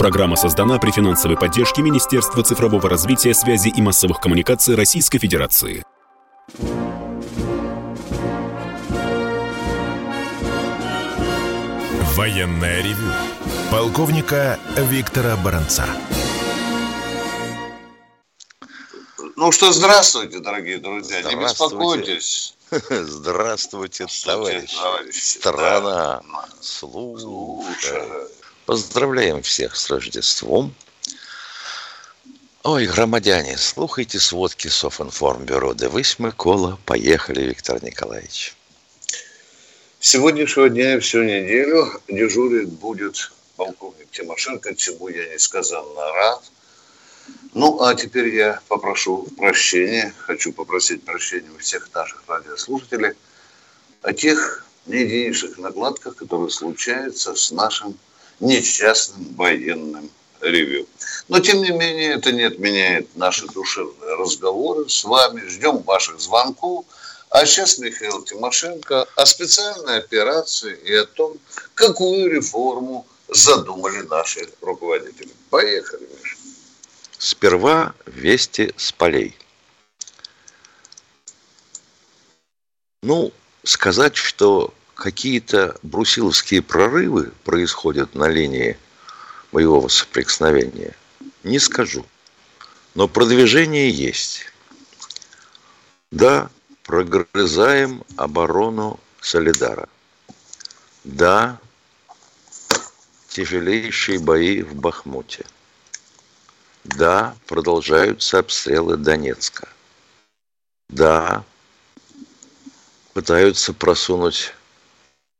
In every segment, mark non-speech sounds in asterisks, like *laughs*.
Программа создана при финансовой поддержке Министерства цифрового развития, связи и массовых коммуникаций Российской Федерации. Военная ревю. Полковника Виктора Баранца. Ну что, здравствуйте, дорогие друзья. Здравствуйте. Не беспокойтесь. *laughs* Здравствуйте, товарищ. товарищи. Страна, да. слушай. Поздравляем всех с Рождеством. Ой, громадяне, слухайте сводки Софинформбюро. Дивись, Микола. Поехали, Виктор Николаевич. С сегодняшнего дня и всю неделю дежурить будет полковник Тимошенко, чему я несказанно рад. Ну, а теперь я попрошу прощения, хочу попросить прощения у всех наших радиослушателей о тех неединичных накладках, которые случаются с нашим несчастным военным ревью. Но, тем не менее, это не отменяет наши душевные разговоры с вами. Ждем ваших звонков. А сейчас Михаил Тимошенко о специальной операции и о том, какую реформу задумали наши руководители. Поехали, Миша. Сперва вести с полей. Ну, сказать, что какие-то брусиловские прорывы происходят на линии боевого соприкосновения, не скажу. Но продвижение есть. Да, прогрызаем оборону Солидара. Да, тяжелейшие бои в Бахмуте. Да, продолжаются обстрелы Донецка. Да, пытаются просунуть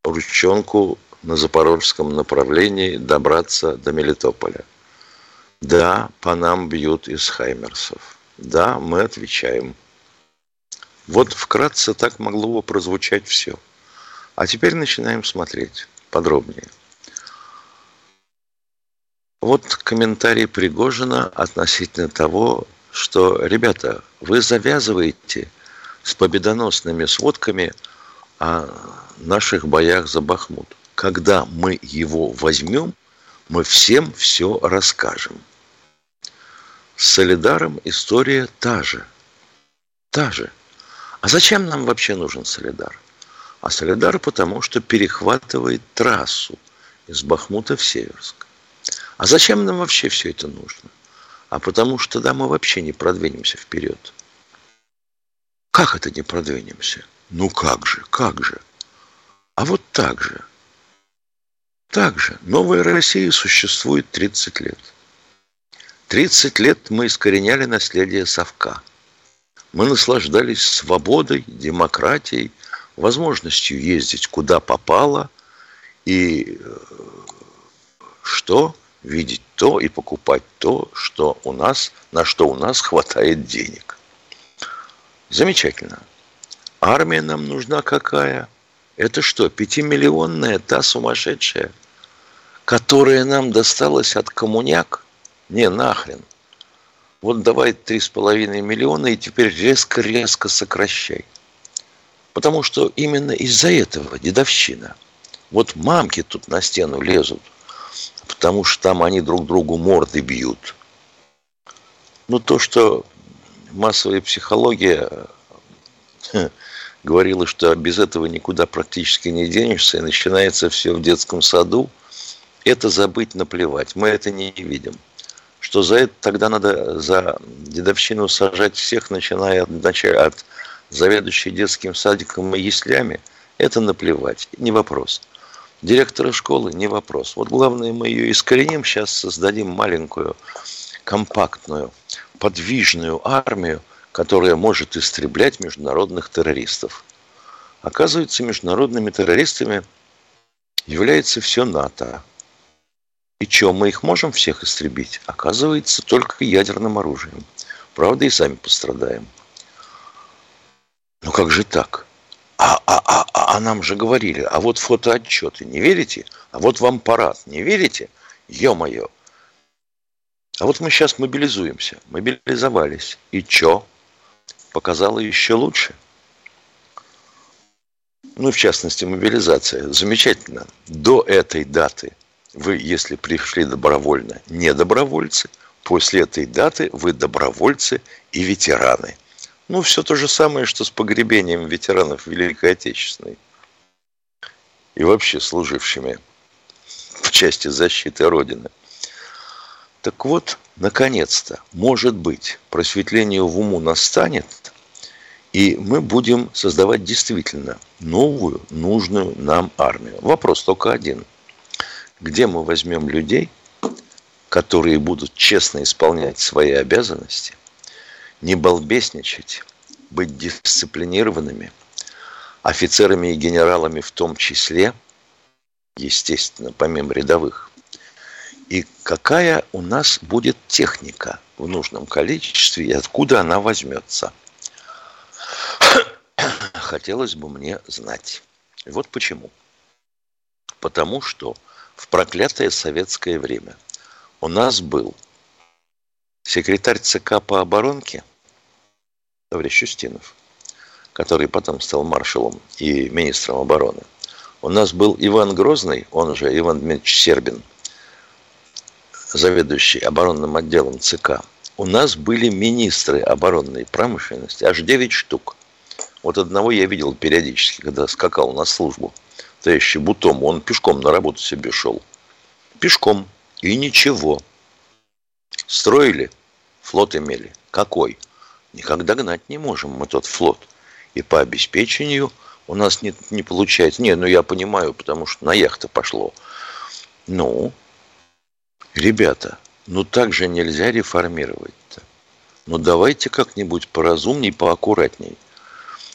ручонку на запорожском направлении добраться до Мелитополя. Да, по нам бьют из хаймерсов. Да, мы отвечаем. Вот вкратце так могло бы прозвучать все. А теперь начинаем смотреть подробнее. Вот комментарий Пригожина относительно того, что, ребята, вы завязываете с победоносными сводками о наших боях за Бахмут. Когда мы его возьмем, мы всем все расскажем. С Солидаром история та же. Та же. А зачем нам вообще нужен Солидар? А Солидар потому, что перехватывает трассу из Бахмута в Северск. А зачем нам вообще все это нужно? А потому что тогда мы вообще не продвинемся вперед. Как это не продвинемся? Ну как же, как же? А вот так же. Так же. Новая Россия существует 30 лет. 30 лет мы искореняли наследие совка. Мы наслаждались свободой, демократией, возможностью ездить куда попало и э, что видеть то и покупать то, что у нас, на что у нас хватает денег. Замечательно. Армия нам нужна какая? Это что, пятимиллионная та сумасшедшая, которая нам досталась от коммуняк? Не, нахрен. Вот давай три с половиной миллиона и теперь резко-резко сокращай. Потому что именно из-за этого дедовщина. Вот мамки тут на стену лезут, потому что там они друг другу морды бьют. Ну, то, что массовая психология *laughs* говорила, что без этого никуда практически не денешься, и начинается все в детском саду, это забыть, наплевать. Мы это не видим. Что за это тогда надо за дедовщину сажать всех, начиная от, от заведующей детским садиком и яслями, это наплевать, не вопрос. Директора школы не вопрос. Вот главное, мы ее искореним, сейчас создадим маленькую, компактную, подвижную армию, которая может истреблять международных террористов. Оказывается, международными террористами является все НАТО. И что, мы их можем всех истребить? Оказывается, только ядерным оружием. Правда, и сами пострадаем. Ну как же так? А, а, а, а, а нам же говорили, а вот фотоотчеты, не верите? А вот вам парад, не верите? Ё-моё. А вот мы сейчас мобилизуемся, мобилизовались. И чё? Показала еще лучше. Ну, в частности, мобилизация. Замечательно. До этой даты Вы, если пришли добровольно, не добровольцы, после этой даты вы добровольцы и ветераны. Ну, все то же самое, что с погребением ветеранов Великой Отечественной. И вообще служившими в части защиты Родины. Так вот, наконец-то, может быть, просветление в уму настанет, и мы будем создавать действительно новую, нужную нам армию. Вопрос только один. Где мы возьмем людей, которые будут честно исполнять свои обязанности, не балбесничать, быть дисциплинированными, офицерами и генералами в том числе, естественно, помимо рядовых, и какая у нас будет техника в нужном количестве и откуда она возьмется. Хотелось бы мне знать. И вот почему. Потому что в проклятое советское время у нас был секретарь ЦК по оборонке, товарищ Устинов, который потом стал маршалом и министром обороны. У нас был Иван Грозный, он же Иван Дмитриевич Сербин, заведующий оборонным отделом ЦК, у нас были министры оборонной промышленности, аж 9 штук. Вот одного я видел периодически, когда скакал на службу. Товарищ Бутом, он пешком на работу себе шел. Пешком. И ничего. Строили, флот имели. Какой? Никак догнать не можем мы тот флот. И по обеспечению у нас не, не получается. Не, ну я понимаю, потому что на яхты пошло. Ну, Ребята, ну так же нельзя реформировать-то. Ну давайте как-нибудь поразумней, поаккуратней.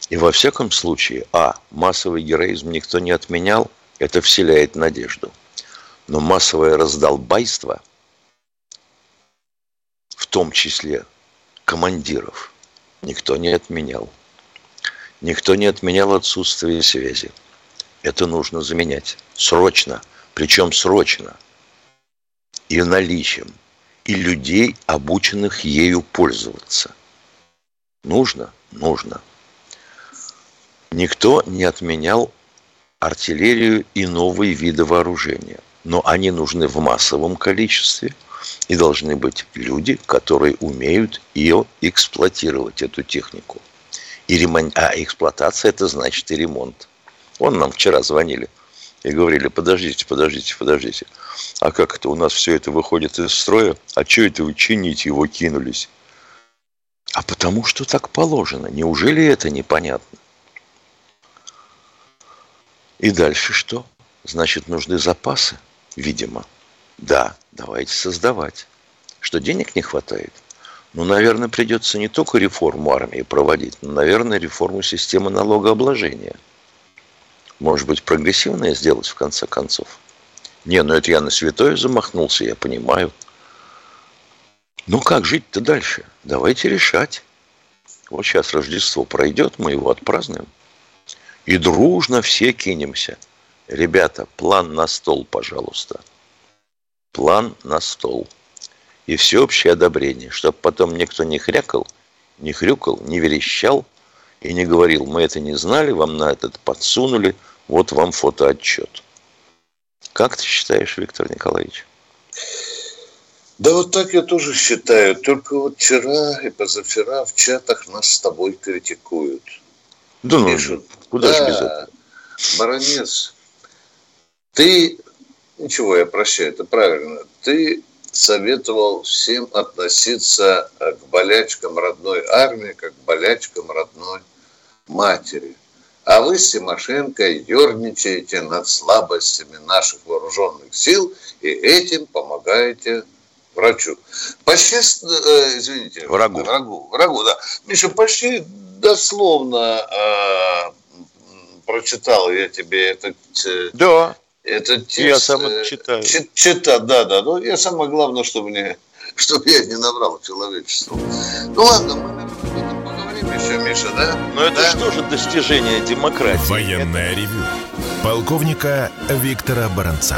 И во всяком случае, а, массовый героизм никто не отменял, это вселяет надежду. Но массовое раздолбайство, в том числе командиров, никто не отменял. Никто не отменял отсутствие связи. Это нужно заменять. Срочно. Причем срочно и наличием, и людей, обученных ею пользоваться. Нужно? Нужно. Никто не отменял артиллерию и новые виды вооружения. Но они нужны в массовом количестве, и должны быть люди, которые умеют ее эксплуатировать, эту технику. И ремонт, а эксплуатация это значит и ремонт. Он нам вчера звонили и говорили, подождите, подождите, подождите. А как это у нас все это выходит из строя? А что это вы чините его кинулись? А потому что так положено. Неужели это непонятно? И дальше что? Значит, нужны запасы? Видимо. Да, давайте создавать. Что денег не хватает? Ну, наверное, придется не только реформу армии проводить, но, наверное, реформу системы налогообложения – может быть, прогрессивное сделать в конце концов. Не, ну это я на святое замахнулся, я понимаю. Ну как жить-то дальше? Давайте решать. Вот сейчас Рождество пройдет, мы его отпразднуем. И дружно все кинемся. Ребята, план на стол, пожалуйста. План на стол. И всеобщее одобрение, чтобы потом никто не хрякал, не хрюкал, не верещал, и не говорил, мы это не знали, вам на этот подсунули, вот вам фотоотчет. Как ты считаешь, Виктор Николаевич? Да вот так я тоже считаю. Только вот вчера и позавчера в чатах нас с тобой критикуют. Да ну, Пишут, куда да, же без этого? Баронец, ты, ничего, я прощаю, это правильно, ты советовал всем относиться к болячкам родной армии, как к болячкам родной матери. А вы с Тимошенко ерничаете над слабостями наших вооруженных сил и этим помогаете врачу. Почти, э, извините, врагу. врагу. Врагу, да. Миша, почти дословно э, прочитал я тебе этот... Э, да. Этот текст. Я сам это читаю. Читать, да, да. Но я самое главное, чтобы, не, *laughs* чтобы я не набрал человечеству. Ну ладно, мы еще, Миша, да? Но это да? что же достижение демократии? Военное это... ревю полковника Виктора Баранца.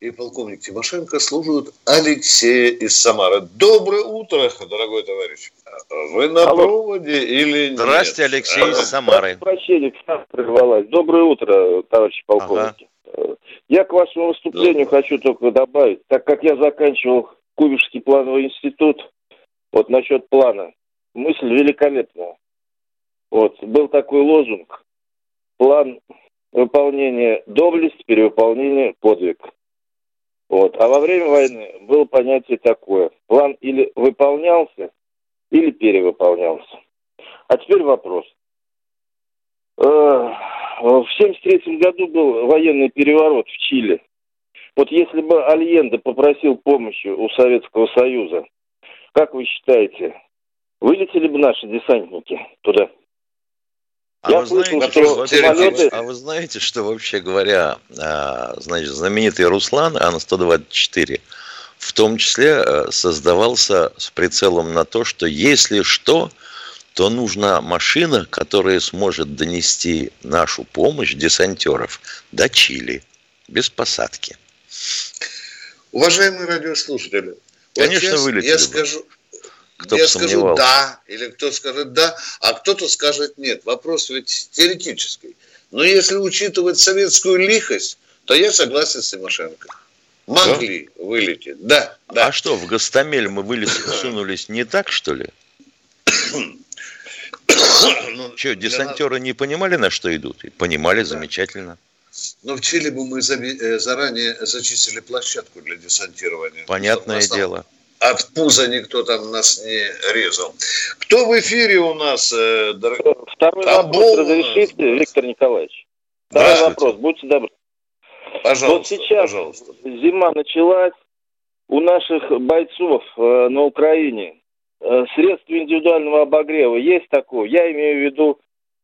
И полковник Тимошенко служит Алексея из Самары. Доброе утро, дорогой товарищ. Вы на Алло. проводе или нет? Здрасте, Алексей из Самары. Прощение, прервалась. Доброе утро, товарищи полковники. Э, Я к вашему выступлению хочу только добавить, так как я заканчивал Кубишский плановый институт, вот насчет плана, мысль великолепная. Вот, был такой лозунг, план выполнения доблесть, перевыполнение подвиг. Вот. А во время войны было понятие такое. План или выполнялся, или перевыполнялся. А теперь вопрос. Э, В 1973 году был военный переворот в Чили. Вот если бы Альенде попросил помощи у Советского Союза, как вы считаете, вылетели бы наши десантники туда? А Я вы, слышал, знаете, что самолеты- а вы знаете, что вообще говоря, а, значит, знаменитый Руслан Ан-124 в том числе э, создавался с прицелом на то, что если что, то нужна машина, которая сможет донести нашу помощь десантеров до Чили без посадки. Уважаемые радиослушатели, Конечно, я, вылетели я бы. скажу, Кто я скажу да, или кто скажет да, а кто-то скажет нет. Вопрос ведь теоретический. Но если учитывать советскую лихость, то я согласен с Тимошенко. Могли вылететь, да, да. А что, в Гастамель мы сунулись не так, что ли? Ну, *coughs* Что, десантеры не понимали, на что идут? И Понимали, замечательно. Но в Чили бы мы э, заранее зачистили площадку для десантирования. Понятное нас дело. От пуза никто там нас не резал. Кто в эфире у нас? э, дор- Второй Там вопрос разрешите, Виктор Николаевич? Второй вопрос, будьте добры. Пожалуйста, вот сейчас пожалуйста. зима началась, у наших бойцов э, на Украине э, средства индивидуального обогрева есть такое? Я имею в виду,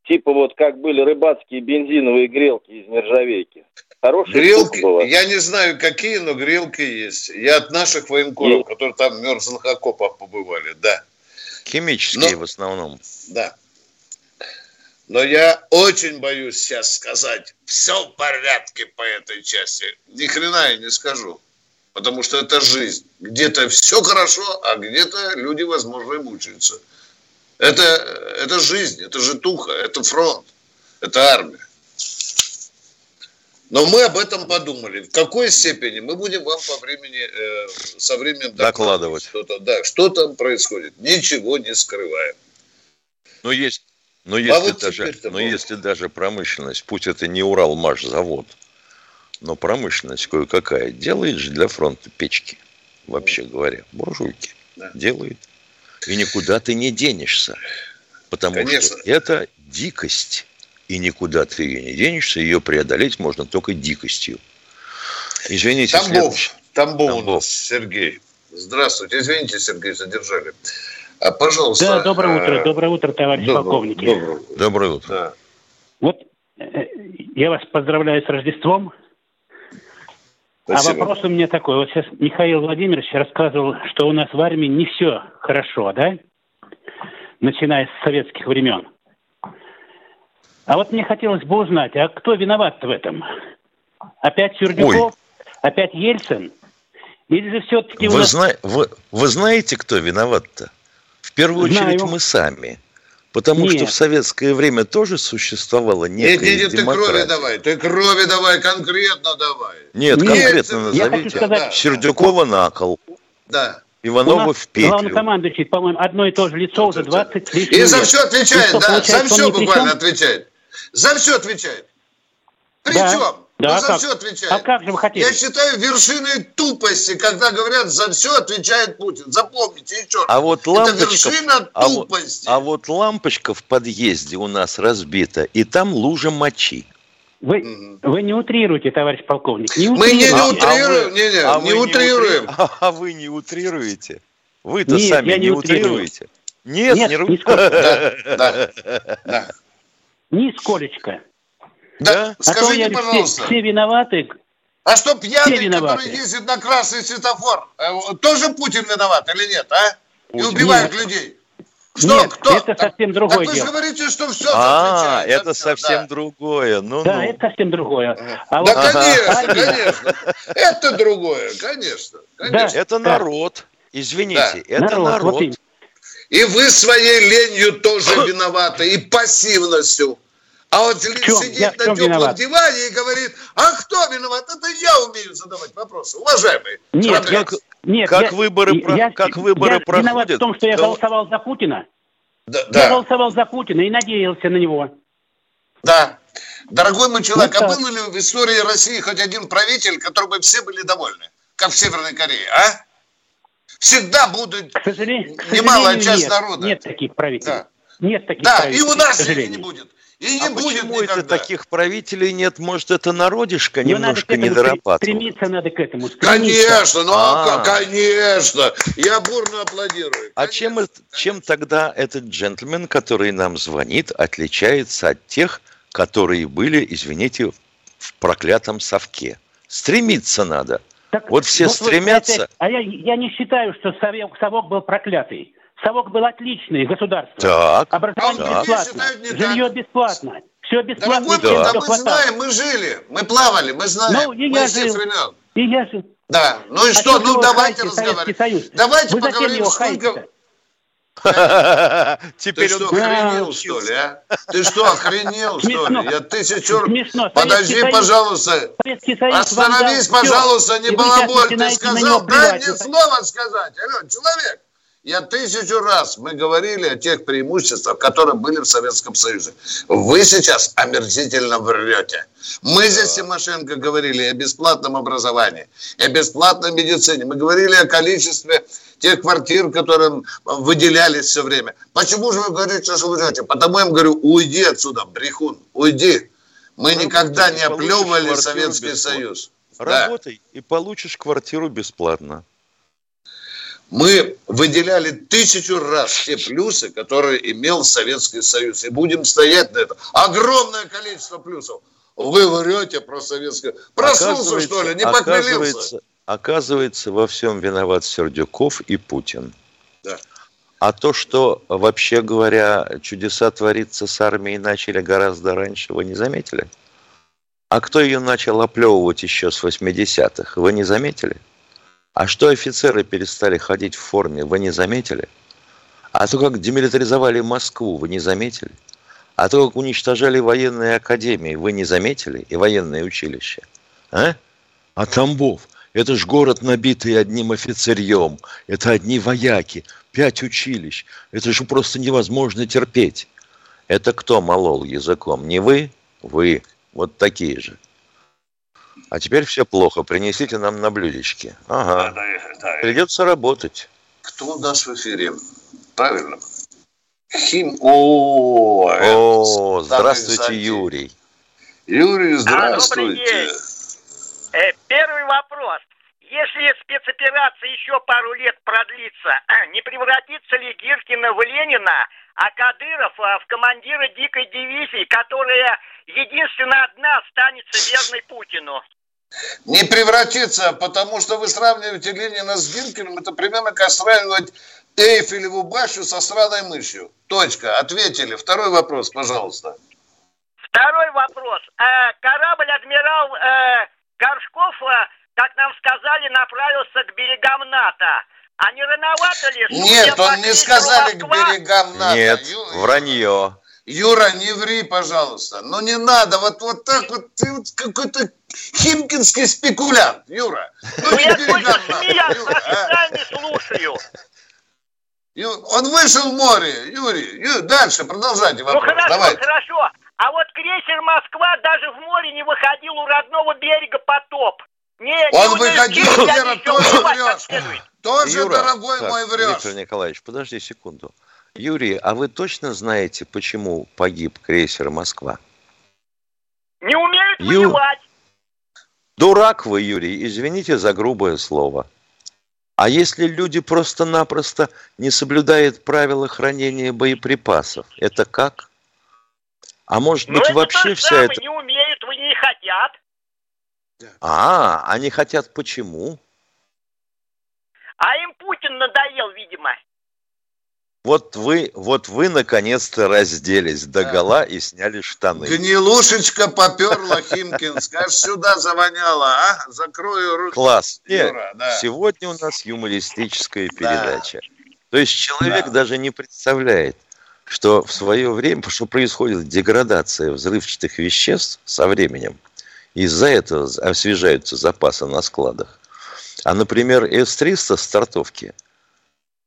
типа вот как были рыбацкие бензиновые грелки из нержавейки. Хорошая Грелки, была. я не знаю, какие, но грелки есть. Я от наших военкоров, Есть. которые там в мерзлых окопах побывали, да, Химические Но- в основном. да. Но я очень боюсь сейчас сказать, все в порядке по этой части. Ни хрена я не скажу. Потому что это жизнь. Где-то все хорошо, а где-то люди, возможно, и мучаются. Это, это жизнь, это житуха, это фронт, это армия. Но мы об этом подумали. В какой степени мы будем вам по времени, э, со временем Докладывать. Что-то, да, что там происходит. Ничего не скрываем. Но есть, но А если, вот даже, но если даже промышленность, пусть это не Уралмаш-завод, но промышленность кое-какая делает же для фронта печки, вообще говоря, буржуйки. Да. Делает. И никуда ты не денешься. Потому Конечно. что это дикость. И никуда ты ее не денешься, ее преодолеть можно только дикостью. Извините, Тамбов, следующий. Тамбов, у Тамбов. нас Сергей. Здравствуйте. Извините, Сергей, задержали. А, пожалуйста. Да, доброе утро, э, доброе утро, товарищ доброе- полковники. доброе утро. Доброе утро. Да. Вот э, я вас поздравляю с Рождеством. А Спасибо. вопрос у меня такой. Вот сейчас Михаил Владимирович рассказывал, что у нас в армии не все хорошо, да? Начиная с советских времен. А вот мне хотелось бы узнать, а кто виноват в этом? Опять Сюрдюков? Опять Ельцин? Или же все-таки Вы, нас... зна- вы, вы знаете, кто виноват-то? В первую Знаю. очередь мы сами. Потому что Нет. в советское время тоже существовала Нет, некая нет, нет, ты демократия. крови давай. Ты крови давай, конкретно давай. Нет, Нет, конкретно хочу назовите. сказать, Да. Сердюкова на кол, Да. Иванова в петлю. главнокомандующий, по-моему, одно и то же лицо уже 20 с лишним И за лет. все отвечает, И что, да, за все буквально отвечает. За все отвечает. Да. Причем? Да, ну, за как? все отвечает. А как же вы хотели? Я считаю вершиной тупости, когда говорят, за все отвечает Путин. Запомните еще раз. А вот Это лампочка, вершина а вот, тупости. а вот лампочка в подъезде у нас разбита, и там лужа мочи. Вы, вы не утрируете, товарищ полковник. Не Мы не, не утрируем, а не, не, а не утрируем. Не *laughs* а вы не утрируете. Вы-то сами не, не утрируете. Нет, Нет, не ру... да, да, да. *laughs* Нисколечко. Да, а скажите, то, пожалуйста. Все, все виноваты. А что пьяный, который ездит на красный светофор, э, тоже Путин виноват или нет, а? И убивает нет. людей. Что, Нет, кто? это совсем другое так вы дело. говорите, что все А, это все, совсем да. другое. Ну, да, ну. это совсем другое. А да, вот... конечно, конечно. Это другое, конечно. конечно. Да, это народ. Извините, да. это народ. народ. Вот и вы своей ленью тоже *coughs* виноваты, и пассивностью. А вот сидит я на теплом виноват? диване и говорит, а кто виноват? Это я умею задавать вопросы, уважаемые. Нет, я, нет, как я, выборы, я, как выборы я проходят? виноват в том, что я да. голосовал за Путина. Да, я да. голосовал за Путина и надеялся на него. Да. Дорогой мой человек, ну, а был ли в истории России хоть один правитель, которым бы все были довольны, как в Северной Корее, а? Всегда будут к сожалению, немалая часть нет, народа. Нет таких правителей. Да. Нет таких да, правителей. и у нас их не будет. И не а будет почему никогда. это таких правителей нет? Может, это народишко Но немножко не дорабатывал? Стремиться надо к этому. Стремиться. Конечно, ну а. конечно. Я бурно аплодирую. Конечно, а чем, чем тогда этот джентльмен, который нам звонит, отличается от тех, которые были, извините, в проклятом совке? Стремиться надо. Так, вот все вот стремятся. Опять, а я, я не считаю, что совок, совок был проклятый. Совок был отличный, государство. Так. Образование так. бесплатно, жилье так. бесплатно. Все бесплатно. Да. да мы знаем, мы жили, мы плавали, мы знаем. Ну, и мы я жил. Времен. И я жил. Да, ну и а что, ну давайте разговаривать. Давайте Вы поговорим, сколько... *laughs* Теперь Ты что, охренел, что ли, а? Ты что, охренел, что ли? Я тысячу... Подожди, пожалуйста. Остановись, пожалуйста, не балаболь. Ты сказал, дай мне слово сказать. Алло, человек. Я тысячу раз мы говорили о тех преимуществах, которые были в Советском Союзе. Вы сейчас омерзительно врете. Мы здесь, Тимошенко, говорили о бесплатном образовании, о бесплатной медицине. Мы говорили о количестве тех квартир, которые выделялись все время. Почему же вы говорите, что вы врете? Потому я им говорю, уйди отсюда, брехун, уйди. Мы ну, никогда не оплевывали Советский бесплатно. Союз. Работай да. и получишь квартиру бесплатно мы выделяли тысячу раз те плюсы, которые имел Советский Союз. И будем стоять на этом. Огромное количество плюсов. Вы врете про Советское... Проснулся, что ли? Не оказывается, оказывается, во всем виноват Сердюков и Путин. Да. А то, что, вообще говоря, чудеса твориться с армией начали гораздо раньше, вы не заметили? А кто ее начал оплевывать еще с 80-х, вы не заметили? А что офицеры перестали ходить в форме, вы не заметили? А то, как демилитаризовали Москву, вы не заметили? А то, как уничтожали военные академии, вы не заметили? И военные училища? А? А Тамбов? Это ж город, набитый одним офицерьем. Это одни вояки, пять училищ. Это же просто невозможно терпеть. Это кто молол языком? Не вы? Вы. Вот такие же. А теперь все плохо. Принесите нам на блюдечке. Ага. Да, да, да. Придется работать. Кто у нас в эфире? Правильно. Хим... О, О здравствуйте, Юрий. Юрий, здравствуйте. А, добрый день. Э, первый вопрос. Если спецоперация еще пару лет продлится, *clears throat* не превратится ли Гиркина в Ленина, а Кадыров а, в командира дикой дивизии, которая единственно одна останется верной Путину? Не превратится, потому что вы сравниваете Ленина с Гиркиным, это примерно как сравнивать Эйфелеву башню со сраной мышью. Точка. Ответили. Второй вопрос, пожалуйста. Второй вопрос. Э, корабль адмирал э, Горшков, э, как нам сказали, направился к берегам НАТО. А не рановато ли? Нет, он не сказали Москва? к берегам НАТО. Нет, вранье. Юра, не ври, пожалуйста. Ну не надо, вот, вот так вот, ты вот какой-то химкинский спекулянт, Юра. Ну, ну я только смеяться, а? не слушаю. Он вышел в море, Юрий. Ю, дальше продолжайте ну, вопрос. Ну хорошо, Давайте. хорошо. А вот крейсер Москва даже в море не выходил у родного берега потоп. Не, Он не выходил, Вера, тоже врешь. Тоже, Юра, дорогой так, мой, врешь. Виктор Николаевич, подожди секунду. Юрий, а вы точно знаете, почему погиб крейсер «Москва»? Не умеют Ю... воевать. Дурак вы, Юрий, извините за грубое слово. А если люди просто-напросто не соблюдают правила хранения боеприпасов, это как? А может быть Но вообще это вся эта... не умеют, вы не хотят. А, они хотят почему? А им Путин надоел, видимо. Вот вы, вот вы наконец-то разделись до гола и сняли штаны. Гнилушечка поперла, Химкинск, аж сюда завоняло, а? Закрою рот. Класс. Нет, да. сегодня у нас юмористическая передача. Да. То есть человек да. даже не представляет, что в свое время, что происходит деградация взрывчатых веществ со временем. Из-за этого освежаются запасы на складах. А, например, С-300 стартовки –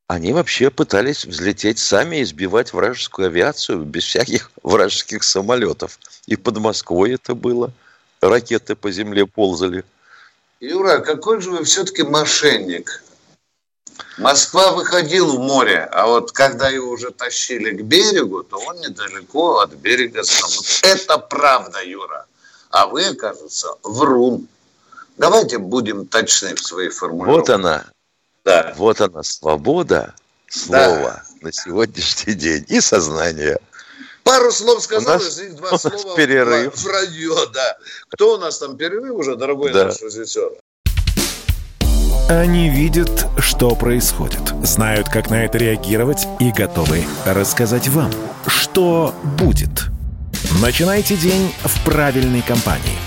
они вообще пытались взлететь сами и сбивать вражескую авиацию без всяких *laughs* вражеских самолетов. И под Москвой это было. Ракеты по земле ползали. Юра, какой же вы все-таки мошенник. Москва выходил в море, а вот когда его уже тащили к берегу, то он недалеко от берега стал. Вот это правда, Юра. А вы, кажется, врун. Давайте будем точны в своей формулировке. Вот она, да. Вот она, свобода слова да. на сегодняшний день и сознание. Пару слов сказал, нас, из них два *laughs* слова перерыв. вранье, да. Кто у нас там перерыв уже, дорогой да. наш режиссер? Они видят, что происходит, знают, как на это реагировать и готовы рассказать вам, что будет. Начинайте день в правильной компании –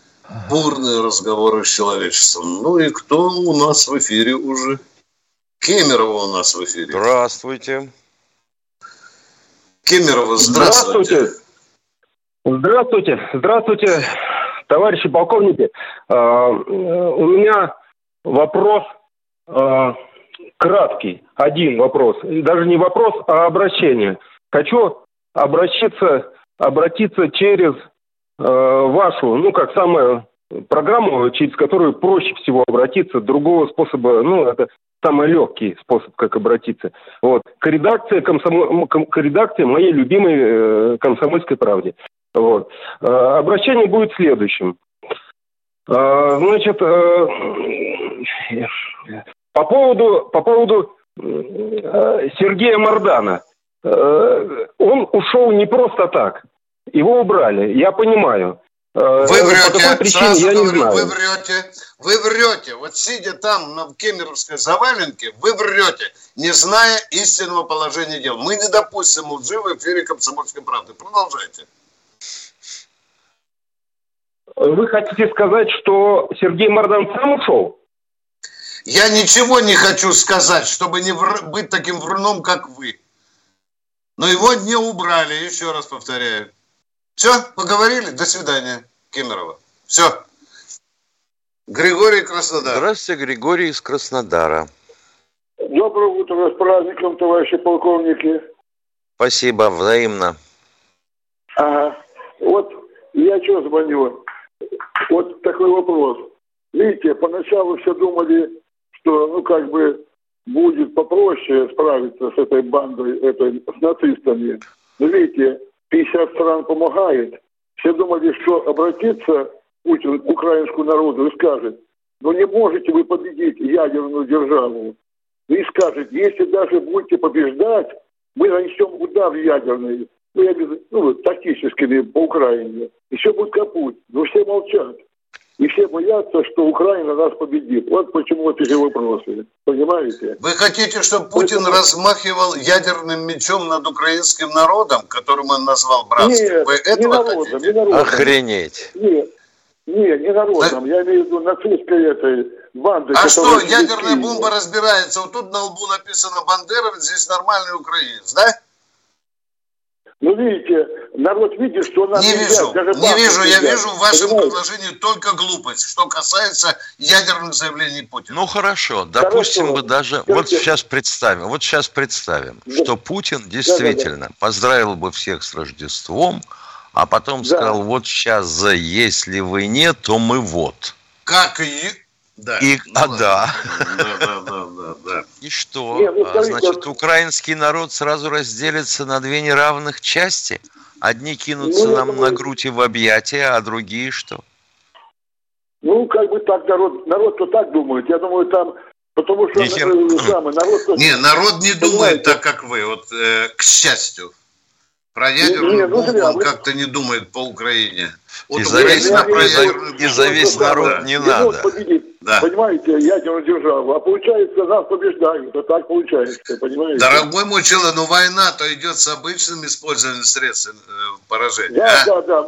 бурные разговоры с человечеством. Ну и кто у нас в эфире уже? Кемерова у нас в эфире. Здравствуйте. Кемерова, здравствуйте. Здравствуйте. Здравствуйте, товарищи полковники. А, у меня вопрос а, краткий. Один вопрос. Даже не вопрос, а обращение. Хочу обращаться, обратиться через вашу, ну, как самую программу, через которую проще всего обратиться, другого способа, ну, это самый легкий способ, как обратиться. Вот. К редакции, комсомо... к редакции моей любимой э, комсомольской правде. Вот. Э, обращение будет следующим. Э, значит, э, по поводу, по поводу э, Сергея Мордана. Э, он ушел не просто так. Его убрали, я понимаю. Э, вы врете, По какой причине, я говорю, не знаю. вы врете, вы врете. Вот сидя там на Кемеровской заваленке, вы врете, не зная истинного положения дел. Мы не допустим лжи в эфире «Комсомольской правды». Продолжайте. Вы хотите сказать, что Сергей Мордан сам ушел? Я ничего не хочу сказать, чтобы не вр... быть таким вруном, как вы. Но его не убрали, еще раз повторяю. Все, поговорили, до свидания, Кемерово. Все. Григорий Краснодар. Здравствуйте, Григорий из Краснодара. Доброе утро, с праздником, товарищи полковники. Спасибо, взаимно. Ага. Вот я что звоню? Вот такой вопрос. Видите, поначалу все думали, что, ну, как бы будет попроще справиться с этой бандой, этой, с нацистами. Но видите, 50 стран помогает. Все думали, что обратиться Путин к украинскому народу и скажет, ну не можете вы победить ядерную державу. И скажет, если даже будете побеждать, мы нанесем удар ядерный, ну, я, ну, тактическими по Украине. И все будет капут. Но все молчат. И все боятся, что Украина нас победит. Вот почему вот эти вопросы. Понимаете? Вы хотите, чтобы Путин Это... размахивал ядерным мечом над украинским народом, которым он назвал братством? Нет, Вы этого не народом, хотите? Не народом. Охренеть. Нет, нет, не народом. Да? Я имею в виду нацистской этой банды. А что, ядерная бомба разбирается? Вот тут на лбу написано Бандеровец, здесь нормальный украинец, да? Ну, видите, народ видит, что нам не вижу, даже не вижу, я вижу в вашем Понимаете? предложении только глупость, что касается ядерных заявлений Путина. Ну хорошо, допустим, Хорошо. мы даже вот Скажите. сейчас представим, вот сейчас представим, Да. что Путин действительно поздравил бы всех с Рождеством, а потом Да. сказал, вот сейчас за если вы нет, то мы вот. Как и... Да. И, Ну а да. Да, да, да, да, да. И что? Не, ну, А, скажите, Значит, украинский народ сразу разделится на две неравных части? Одни кинутся Ну, нам на грудь и в объятия, а другие что? Ну, как бы так народ, народ-то так думает. Я думаю, там, потому что Ни хер- э, самый, народ Не, народ не думает так, как вы, вот, э, к счастью. Про ядерную не, ну, бомбу зря, он вы- как-то не думает по Украине. Вот И за весь, я- про ядерную и за весь народ Да. не народ надо. победит. Да. Понимаете, ядерную державу. А получается, нас побеждают. А так получается, понимаете? Дорогой мой человек, ну война-то идет с обычным использованием средств э, поражения. Да, а? да, да.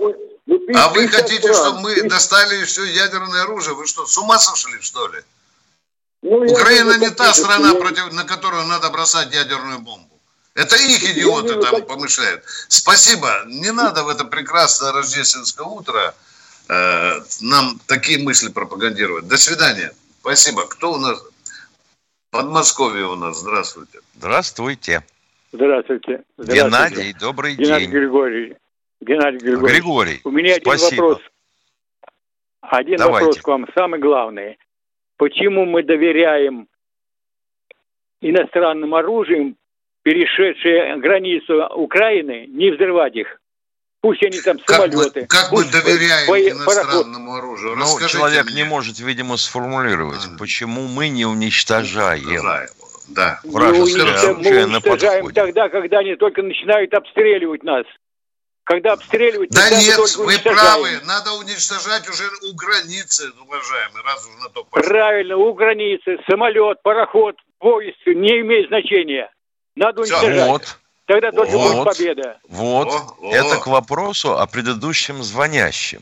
Мы, пи- А вы 50 хотите, стран. чтобы мы достали все ядерное оружие? Вы что, с ума сошли, что ли? Ну, Украина не та страна, я- против, на которую надо бросать ядерную бомбу. Это их идиоты там помышляют. Спасибо. Не надо в это прекрасное рождественское утро э, нам такие мысли пропагандировать. До свидания. Спасибо. Кто у нас? Подмосковье у нас. Здравствуйте. Здравствуйте. Здравствуйте. Геннадий, добрый Геннадий день. Григорьевич. Геннадий Григорьевич. Григорий, У меня один спасибо. вопрос. Один Давайте. вопрос к вам, самый главный. Почему мы доверяем иностранным оружием, перешедшие границу Украины, не взрывать их? Пусть они там Как мы, самолеты. как мы пусть доверяем бои- иностранному оружию? Ну, Расскажите человек мне. не может, видимо, сформулировать, Мгм. почему мы не уничтожаем. Да. Мы Вражеское уничтожаем- мы уничтожаем подходе. тогда, когда они только начинают обстреливать нас. Когда обстреливают, Да мы нет, вы правы. Надо уничтожать уже у границы, уважаемый, раз уж на то пошло. Правильно, у границы, самолет, пароход, поезд, не имеет значения. Надо уничтожать. Вот, Тогда только Вот. будет победа. вот. О, о. Это к вопросу о предыдущем звонящем.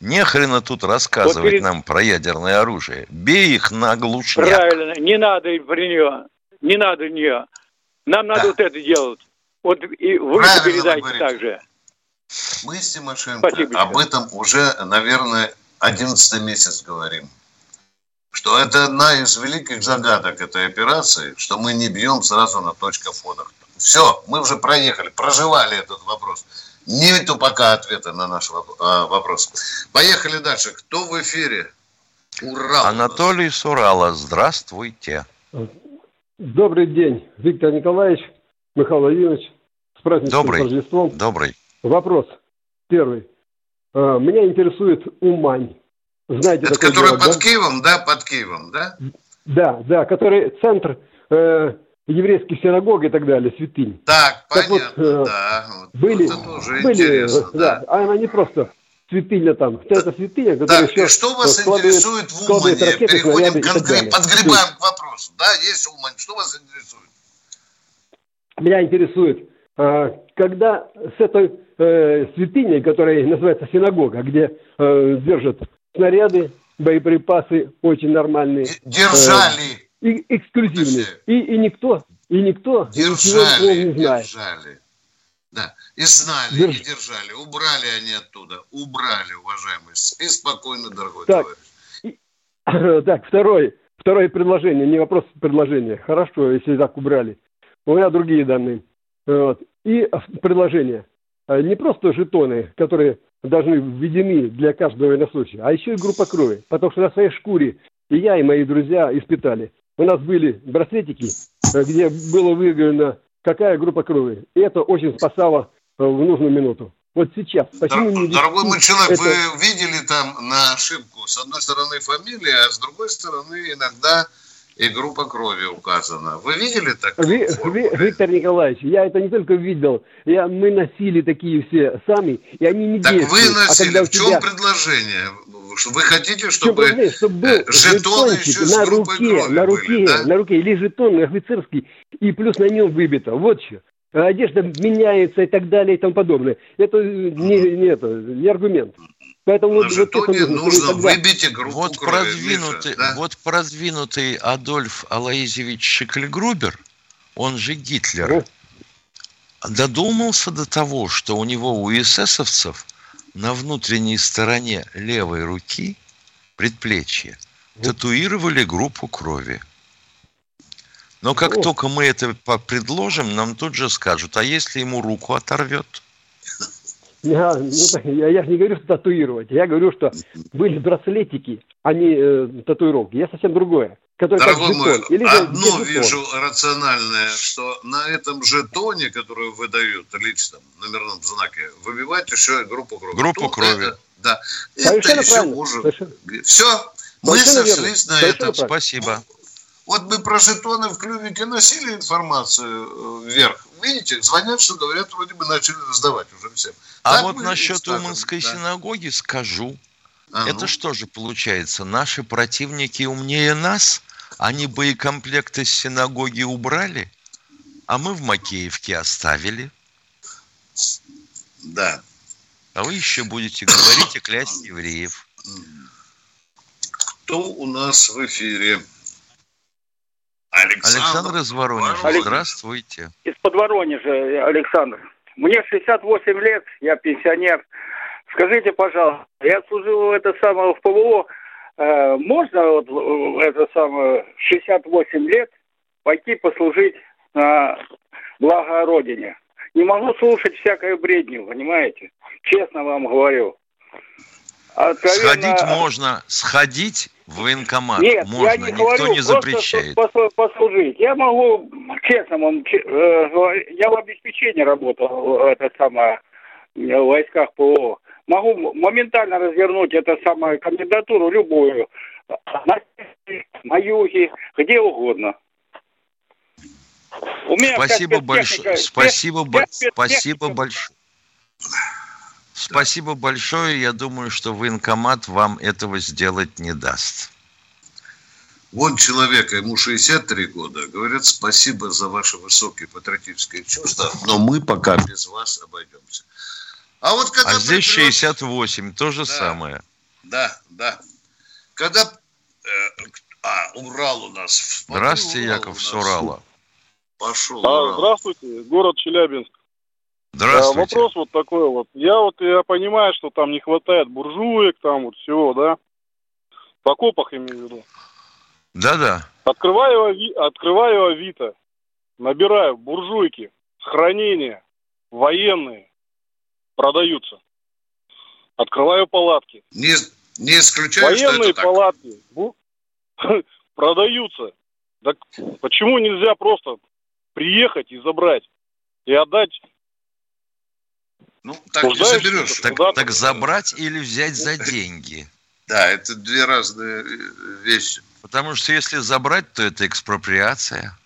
Не хрена тут рассказывать Вот перед- нам про ядерное оружие. Бей их на глушняк. Правильно, не надо про нее. Не надо нее. Нам надо Да. вот это делать. Вот и вы Правильно вы передайте говорите. так же. Мы с Тимошенко Спасибо. об этом уже, наверное, одиннадцатый месяц говорим. Что это одна из великих загадок этой операции, что мы не бьем сразу на точках входах. Все, мы уже проехали, проживали этот вопрос. Нету пока ответа на наш а, вопрос. Поехали дальше. Кто в эфире? Ура! у нас. Анатолий Сурала, здравствуйте. Добрый день, Виктор Николаевич, Михаил Владимирович. С праздничным Добрый. Рождеством. Добрый. Вопрос первый. Э, Меня интересует Умань. Знаете, Это который город, под да? Киевом, да? Под Киевом, да? Да, да, который центр э, еврейских синагог и так далее, святынь. Так, Так вот, понятно, э, да. Вот Были, это тоже были, интересно, э, да. а она не просто святыня там, это святыня, которая Так, еще что вас складывает- интересует в Умане? Переходим к конкрет- подгребаем к вопросу. Да, есть Умань. Что вас интересует? Меня интересует, э, когда с этой э, святыней, которая называется синагога, где э, держат снаряды, боеприпасы очень нормальные, Держали. И эксклюзивные, и, и никто, и никто Держали. не знает. Держали. Да. И знали, Держ- и держали. Убрали они оттуда. Убрали, уважаемый. Спи спокойно, дорогой Так. товарищ. *laughs* Так, второе, второе предложение, не вопрос, предложение. Хорошо, если так убрали. У меня другие данные. Вот. И предложение. А, Не просто жетоны, которые должны введены для каждого военнослужащего, а еще и группа крови. Потому что на своей шкуре и я, и мои друзья испытали. У нас были браслетики, э, где было выявлено, какая группа крови. И это очень спасало э, в нужную минуту. Вот сейчас. Почему Дор- не Дорогой мой человек, это- вы видели там на ошибку? С одной стороны фамилия, а с другой стороны иногда и группа крови указана. Вы видели так? Ви- Ви- Виктор Николаевич, я это не только видел, я, мы носили такие все сами, и они не Так вы действуют. а носили. когда у В чем тебя- предложение? Вы хотите, чтобы чтобы был э, жетоны жетончик еще с на руке, крови на были, руке, да? на руке, или жетон офицерский, и плюс на нем выбито. Вот что. Одежда меняется и так далее и тому подобное. Это не, не, это, не аргумент. Поэтому на вот, жетоне нужно, чтобы нужно тогда- выбить и группу Вот крови, продвинутый, Миша, да? вот продвинутый Адольф Алаизевич Шикльгрубер, он же Гитлер, Ну. додумался до того, что у него, у эсэсовцев, на внутренней стороне левой руки, предплечья, татуировали группу крови. Но как О. только мы это предложим, нам тут же скажут, а если ему руку оторвет? Я, ну, я, я же не говорю, что татуировать. Я говорю, что были браслетики, а не э, татуировки. Я совсем другое. Дорогой мой, Или одно вижу рациональное, что на этом жетоне, который выдают личном номерном знаке, выбивать еще группу крови. Группу Тут крови. Это, да. Совершенно это еще может. Совершенно. Все, мы Совершенно сошлись верно. на Совершенно этом. Спасибо. Вот мы про жетоны в клювике носили информацию э, вверх. Видите, звонят, что говорят, вроде бы начали раздавать уже всем. А так вот насчет Уманской да. синагоги скажу. А, Это что же получается? Наши противники умнее нас? Они боекомплекты с синагоги убрали, а мы в Макеевке оставили. Да. А вы еще будете говорить и клясть евреев. Кто у нас в эфире? Александр, Александр из Воронежа. Воронеж. Здравствуйте. Из-под Воронежа, Александр. Мне 68 лет, я пенсионер. Скажите, пожалуйста, я служил это самое в ПВО. Э, можно вот э, это самое 68 лет пойти послужить на благо Родине? Не могу слушать всякое бредню, понимаете? Честно вам говорю. Откровенно... Сходить можно, сходить в военкомат Нет, можно, я не никто говорю, не запрещает. послужить. Я могу, честно э, я в обеспечении работал, это самое, в войсках ПО. Могу моментально развернуть это самое кандидатуру любую, на, на юге, где угодно. У меня спасибо большое. Спасибо, бо... спасибо большое. Спасибо большое. Я думаю, что военкомат вам этого сделать не даст. Вон человека, ему 63 года, говорят, спасибо за ваши высокие патриотические чувства, но мы пока без вас обойдемся. А вот когда... А здесь придет... 68, то же да, самое. Да, да. Когда... Э, а, Урал у нас. Здравствуйте, Урал Яков, с Урала. Пошел. А, здравствуйте, город Челябинск. Здравствуйте. А, вопрос вот такой вот. Я вот я понимаю, что там не хватает буржуек, там вот всего, да? В окопах имею в виду. Да-да. Открываю, Ави... открываю Авито, набираю буржуйки, хранение, военные, продаются. Открываю палатки. Не, не исключаю, Военные что это палатки бу... *laughs* продаются. Так почему нельзя просто приехать и забрать и отдать ну, так не заберешь. Так, так забрать или взять за деньги. Да, это две разные э, вещи. Потому что если забрать, то это экспроприация.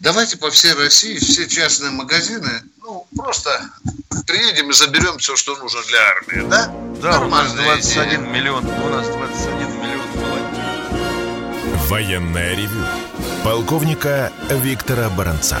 Давайте по всей России все частные магазины, ну, просто приедем и заберем все, что нужно для армии, да? Да, Нормальная у нас 21 идея. миллион, у нас 21 миллион. Военная ревю. Полковника Виктора Баранца.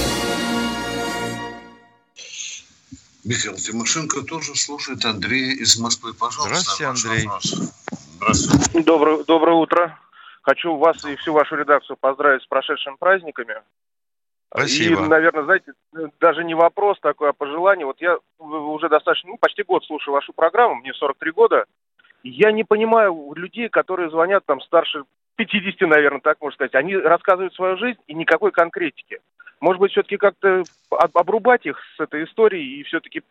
Михаил Тимошенко тоже слушает Андрей из Москвы. Пожалуйста. Здравствуйте, Андрей. Здравствуйте. Доброе, доброе утро. Хочу вас и всю вашу редакцию поздравить с прошедшими праздниками. Спасибо. И, наверное, знаете, даже не вопрос такой, а пожелание. Вот я уже достаточно, ну, почти год слушаю вашу программу, мне 43 года. Я не понимаю людей, которые звонят там старше 50, наверное, так можно сказать. Они рассказывают свою жизнь и никакой конкретики. Может быть, все-таки как-то обрубать их с этой историей и все-таки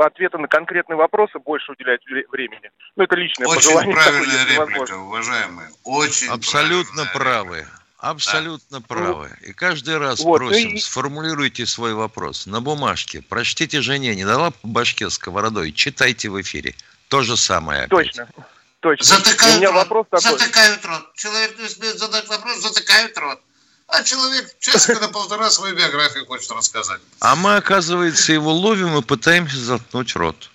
ответы на конкретные вопросы больше уделять времени. Ну, это личное Очень пожелание. Очень правильная такое, реплика, возможно. уважаемые. Очень Абсолютно правы. Абсолютно да. правы. И каждый раз вот, просим, и... сформулируйте свой вопрос на бумажке. Прочтите жене, не дала по башке сковородой, читайте в эфире. То же самое опять. Точно. Точно. Затыкают У меня рот. вопрос такой. Затыкают рот. Человек не успеет задать вопрос, затыкают рот. А человек часика на полтора свою биографию хочет рассказать. А мы, оказывается, его ловим и пытаемся заткнуть рот.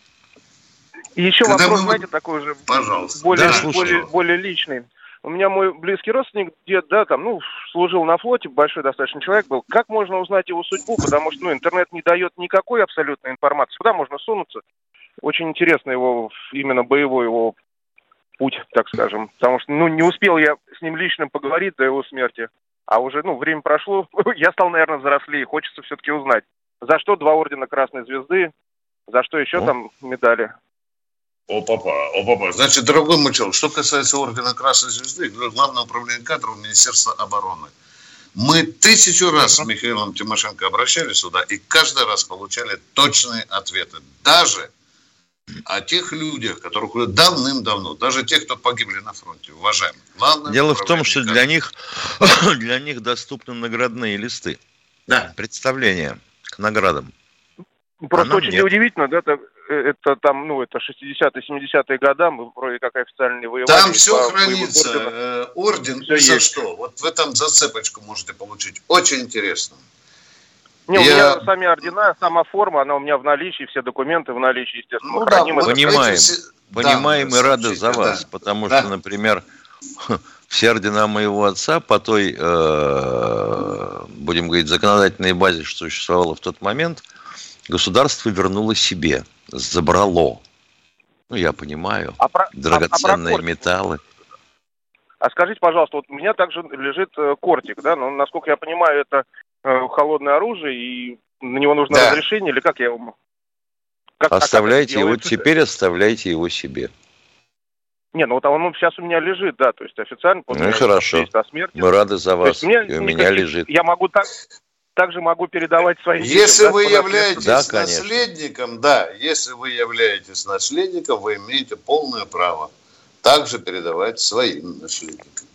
И еще Когда вопрос, мы- знаете, такой же Пожалуйста. более, Да, более, более личный. У меня мой близкий родственник, дед, да, там, ну, служил на флоте, большой достаточно человек был. Как можно узнать его судьбу? Потому что, ну, интернет не дает никакой абсолютной информации. Куда можно сунуться? Очень интересно его, именно боевой его путь, так скажем. Потому что, ну, не успел я с ним лично поговорить до его смерти. А уже, ну, время прошло, *laughs* я стал, наверное, взрослее. Хочется все-таки узнать, за что два ордена Красной Звезды, за что еще О. там медали. О, папа, о, папа. Значит, дорогой мой человек, что касается Ордена Красной Звезды, Главное управление кадров Министерства обороны. Мы тысячу раз с Михаилом Тимошенко обращались сюда и каждый раз получали точные ответы. Даже о тех людях, которых уже давным-давно, даже тех, кто погибли на фронте, уважаемые. Главное Дело в том, что для них, *coughs* для них доступны наградные листы. Да. Представления к наградам. Просто нам очень нет. удивительно, да, это, это там, ну, это 60-е, 70-е года, мы вроде как официально не воевали. Там все по хранится. орденам. э, Орден Всё и за есть. что. Вот вы там зацепочку можете получить. Очень интересно. Не, у Я- меня сами ордена, сама форма, она у меня в наличии, все документы в наличии, естественно, Ну да, вот это. Понимаем, все- понимаем Да, и рады сообщите, за вас, да. потому Да. что, например, *laughs* все ордена моего отца по той, э, будем говорить, законодательной базе, что существовало в тот момент, государство вернуло себе, забрало. Ну, я понимаю, А про- а- а про драгоценные кортик? металлы. А скажите, пожалуйста, вот у меня также лежит э, кортик, да, но, насколько я понимаю, это холодное оружие, и на него нужно Да. разрешение, или как я его... м- как- а как Оставляйте его, теперь оставляйте его себе. Не, ну вот он сейчас у меня лежит, да, то есть официально... после Ну и хорошо. о смерти. Мы рады за вас, мне и у меня лежит. Я могу так, также могу передавать детям, Если да, вы по являетесь Да, конечно. наследником, да, если вы являетесь наследником, вы имеете полное право также передавать своим наследникам.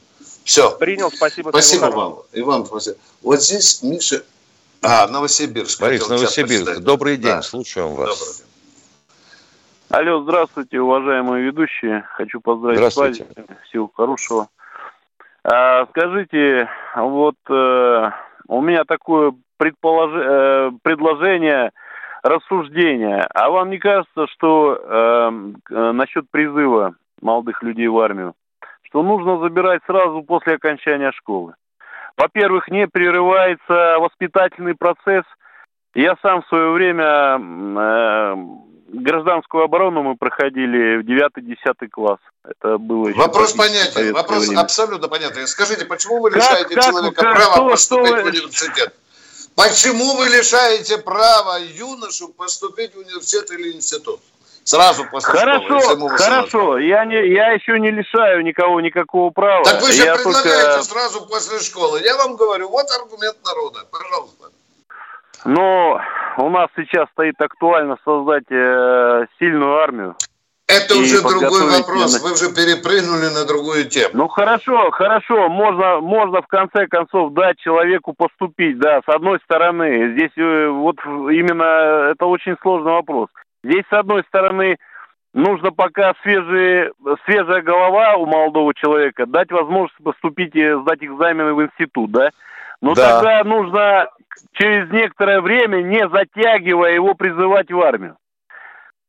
Все. Принял, спасибо. Спасибо всего вам. И вам спасибо. Вот здесь, Миша... А, Новосибирск. Борис, Новосибирск, добрый день, Да. слушаем вас. Добрый день. Алло, здравствуйте, уважаемые ведущие. Хочу поздравить с Здравствуйте. праздником. Всего хорошего. А, скажите, вот э, у меня такое предполож... э, предложение, рассуждение. А вам не кажется, что э, э, насчет призыва молодых людей в армию, что нужно забирать сразу после окончания школы? Во-первых, не прерывается воспитательный процесс. Я сам в свое время э, гражданскую оборону мы проходили в 9-10 класс. Это было еще Вопрос в понятен. Вопрос время. абсолютно понятен. Скажите, почему вы Как- лишаете как- человека как- права что- поступить что в вы- университет? Почему вы лишаете права юношу поступить в университет или институт? Сразу после школы, Хорошо, 18. хорошо. Я, не, я еще не лишаю никого никакого права. Так вы же я предлагаете только... сразу после школы. Я вам говорю, вот аргумент народа. Пожалуйста. Но у нас сейчас стоит актуально создать э, сильную армию. Это уже другой вопрос. на- Вы уже перепрыгнули на другую тему. Ну хорошо, хорошо, можно, можно в конце концов дать человеку поступить, да, с одной стороны. Здесь э, вот именно это очень сложный вопрос. Здесь с одной стороны нужно пока свежие, свежая голова у молодого человека, дать возможность поступить и сдать экзамены в институт, да. Но Да. тогда нужно через некоторое время, не затягивая его, призывать в армию.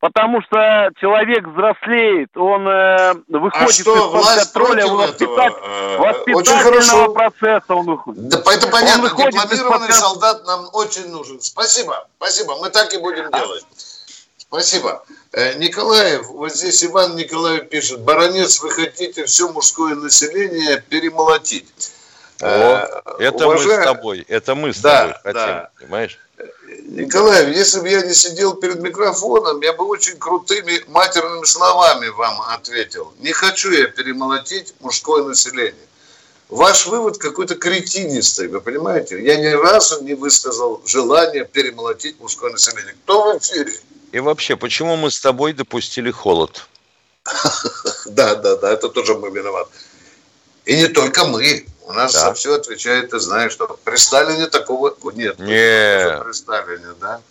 Потому что человек взрослеет, он э, выходит А что, из-под контроля воспитать- этого? Э, воспитательного хорошо. процесса он выходит. Да, это Он понятно, выходит дипломированный из-под солдат нам очень нужен. Спасибо, спасибо, мы так и будем А делать. Спасибо. Э, Николаев, вот здесь Иван Николаев пишет, Баронец, вы хотите все мужское население перемолотить. Э, О, это мы уважаем- с тобой, это мы с Да, тобой хотим, да. понимаешь? Николаев, если бы я не сидел перед микрофоном, я бы очень крутыми матерными словами вам ответил. Не хочу я перемолотить мужское население. Ваш вывод какой-то кретинистый, вы понимаете? Я ни разу не высказал желание перемолотить мужское население. Кто в эфире? И вообще, почему мы с тобой допустили холод? *laughs* Да, да, да, это тоже мы виноваты. И не только мы. У нас Да. за все отвечает, ты знаешь, что при Сталине такого нет. Не. Тоже При Сталине, да.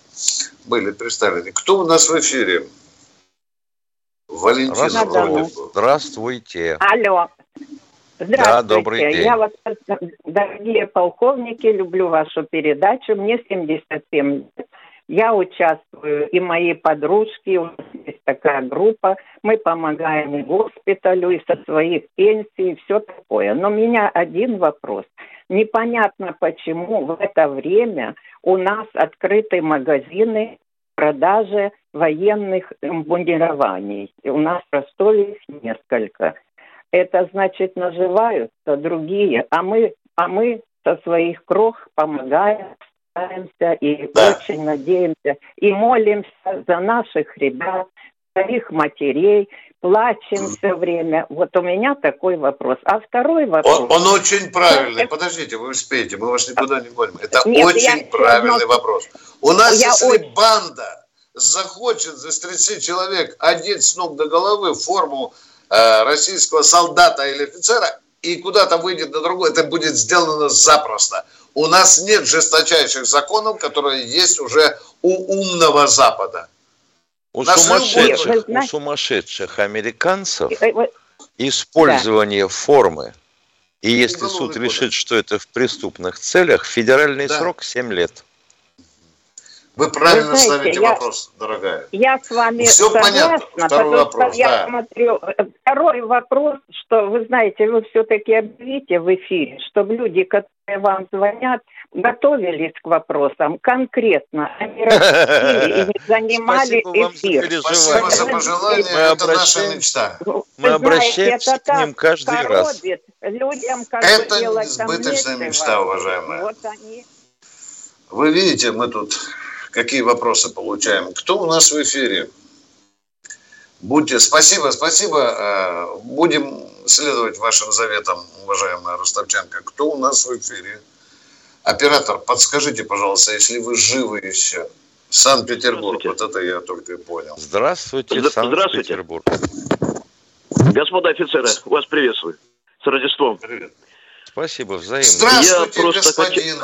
Были при Сталине. Кто у нас в эфире? Валентина. Здравствуйте. Здравствуйте. Алло. Здравствуйте. Да, добрый день. Я вас, дорогие полковники, люблю вашу передачу. Мне 77 лет. Я участвую, и мои подружки, у нас есть такая группа, мы помогаем и госпиталю, и со своих пенсий, и все такое. Но у меня один вопрос. Непонятно, почему в это время у нас открыты магазины продажи военных бунирований. У нас в Ростове их несколько. Это значит наживаются другие, а мы, а мы со своих крох помогаем, стараемся и Да. очень надеемся и молимся за наших ребят, за их матерей, плачем все время. Вот у меня такой вопрос. А второй вопрос. Он, он очень правильный. Подождите, вы успеете, мы вас никуда не гоним. Это Нет, очень я- правильный но- вопрос. У нас, Я если очень- банда захочет за 30 человек одеть с ног до головы форму э, российского солдата или офицера и куда-то выйдет на другой, это будет сделано запросто. У нас нет жесточайших законов, которые есть уже у умного Запада. У Нас сумасшедших, Вы у сумасшедших американцев Э, вот использование формы, и если суд решит, что это в преступных целях, федеральный Да. срок 7 лет. Вы правильно Вы знаете, ставите я- вопрос, дорогая. Я с вами Всё согласна, понятно. Второй потому вопрос, что я да. смотрю. э, Второй вопрос, что вы знаете, вы все-таки объявите в эфире, чтобы люди, которые вам звонят, готовились к вопросам конкретно, а не распустили и не *laughs* занимали Спасибо вам за. Спасибо пожелание, Мы это наша обращаемся- мечта. Вы Мы знаете, обращаемся это к ним каждый раз. Людям как Это несбыточная мечта, уважаемая. Вот они Вы видите, мы тут какие вопросы получаем. Кто у нас в эфире? Будьте, спасибо, спасибо. Э, Будем следовать вашим заветам, уважаемая Ростовченко. Кто у нас в эфире? Оператор, подскажите, пожалуйста, если вы живы еще. Санкт-Петербург, вот это я только и понял. Здравствуйте, Здра- Санкт-Петербург. Господа офицеры, вас приветствую. С Рождеством. Привет. Спасибо, взаимно. Здравствуйте, Я просто господин.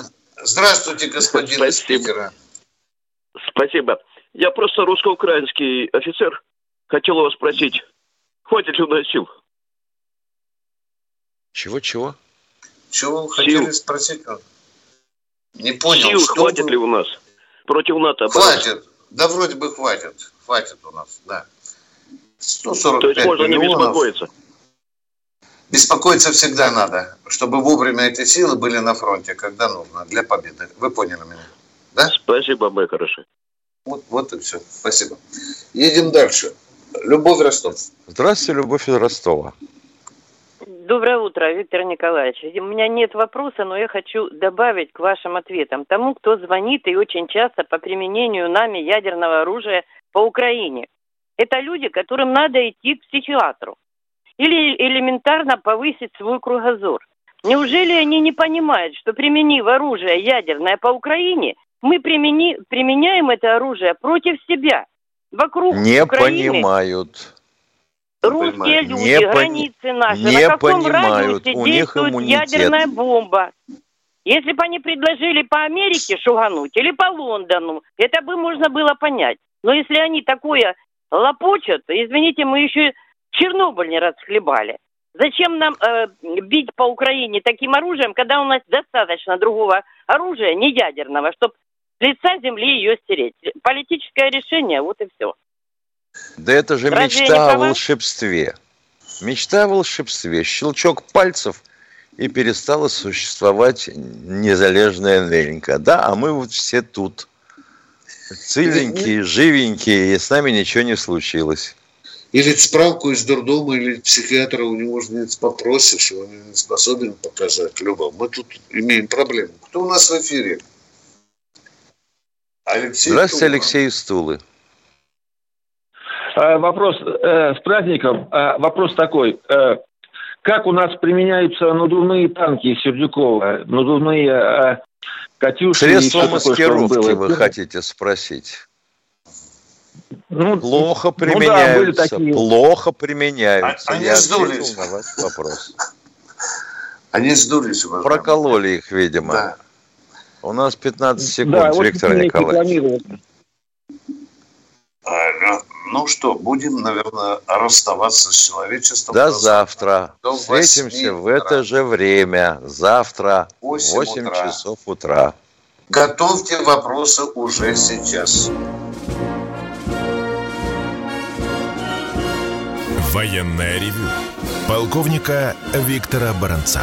Здравствуйте, господин из Спасибо. Питера. Спасибо. Я просто русско-украинский офицер. Хотел у вас спросить, хватит ли у нас сил? Чего-чего? Чего вы хотели Сил. спросить? Не понял, сил что хватит вы- ли у нас против НАТО? Хватит. Да вроде бы хватит. Хватит у нас, да. 145 То есть можно не миллионов. беспокоиться. Беспокоиться всегда надо, чтобы вовремя эти силы были на фронте, когда нужно, для победы. Вы поняли меня? Да? Спасибо, мой хороший. Вот, вот и все. Спасибо. Едем дальше. Любовь Ростов. Здравствуйте, Любовь из Ростова. Доброе утро, Виктор Николаевич. У меня нет вопроса, но я хочу добавить к вашим ответам. Тому, кто звонит и очень часто по применению нами ядерного оружия по Украине. Это люди, которым надо идти к психиатру. Или элементарно повысить свой кругозор. Неужели они не понимают, что применив оружие ядерное по Украине, мы примени- применяем это оружие против себя? Вокруг Не Украины понимают. Русские люди, Не пони- границы наши, не на каком понимают, радиусе у них действует иммунитет. ядерная бомба. Если бы они предложили по Америке шугануть или по Лондону, это бы можно было понять. Но если они такое лопочут, извините, мы еще Чернобыль не расхлебали. Зачем нам э, бить по Украине таким оружием, когда у нас достаточно другого оружия, не ядерного, чтобы лица земли ее стереть? Политическое решение, вот и все. Да это же Разве мечта о волшебстве. Мечта о волшебстве. Щелчок пальцев и перестала существовать незалежная Ленька. Да, а мы вот все тут. Целенькие, живенькие, и с нами ничего не случилось. Или справку из дурдома, или психиатра у него же не попросишь, он не способен показать. Люба, мы тут имеем проблему. Кто у нас в эфире? Алексей Здравствуйте, Тума. Алексей из Тулы. Э, Вопрос э, с праздником. Э, Вопрос такой. Э, Как у нас применяются надувные танки Сердюкова? Надувные э, «Катюши» и Средства такое, маскировки было? вы хотите спросить? Ну, Плохо ну да, применяются, такие. плохо применяются. Они Я сдулись. ответил на ваш вопрос. Они сдулись. Прокололи их, видимо. Да. У нас 15 секунд, Да, вот Виктор теперь Николаевич. ну, что, будем, наверное, расставаться с человечеством. До завтра. До Встретимся в это же время. Завтра в 8 8 утра. часов утра. Готовьте вопросы уже сейчас. Военное ревю полковника Виктора Баранца.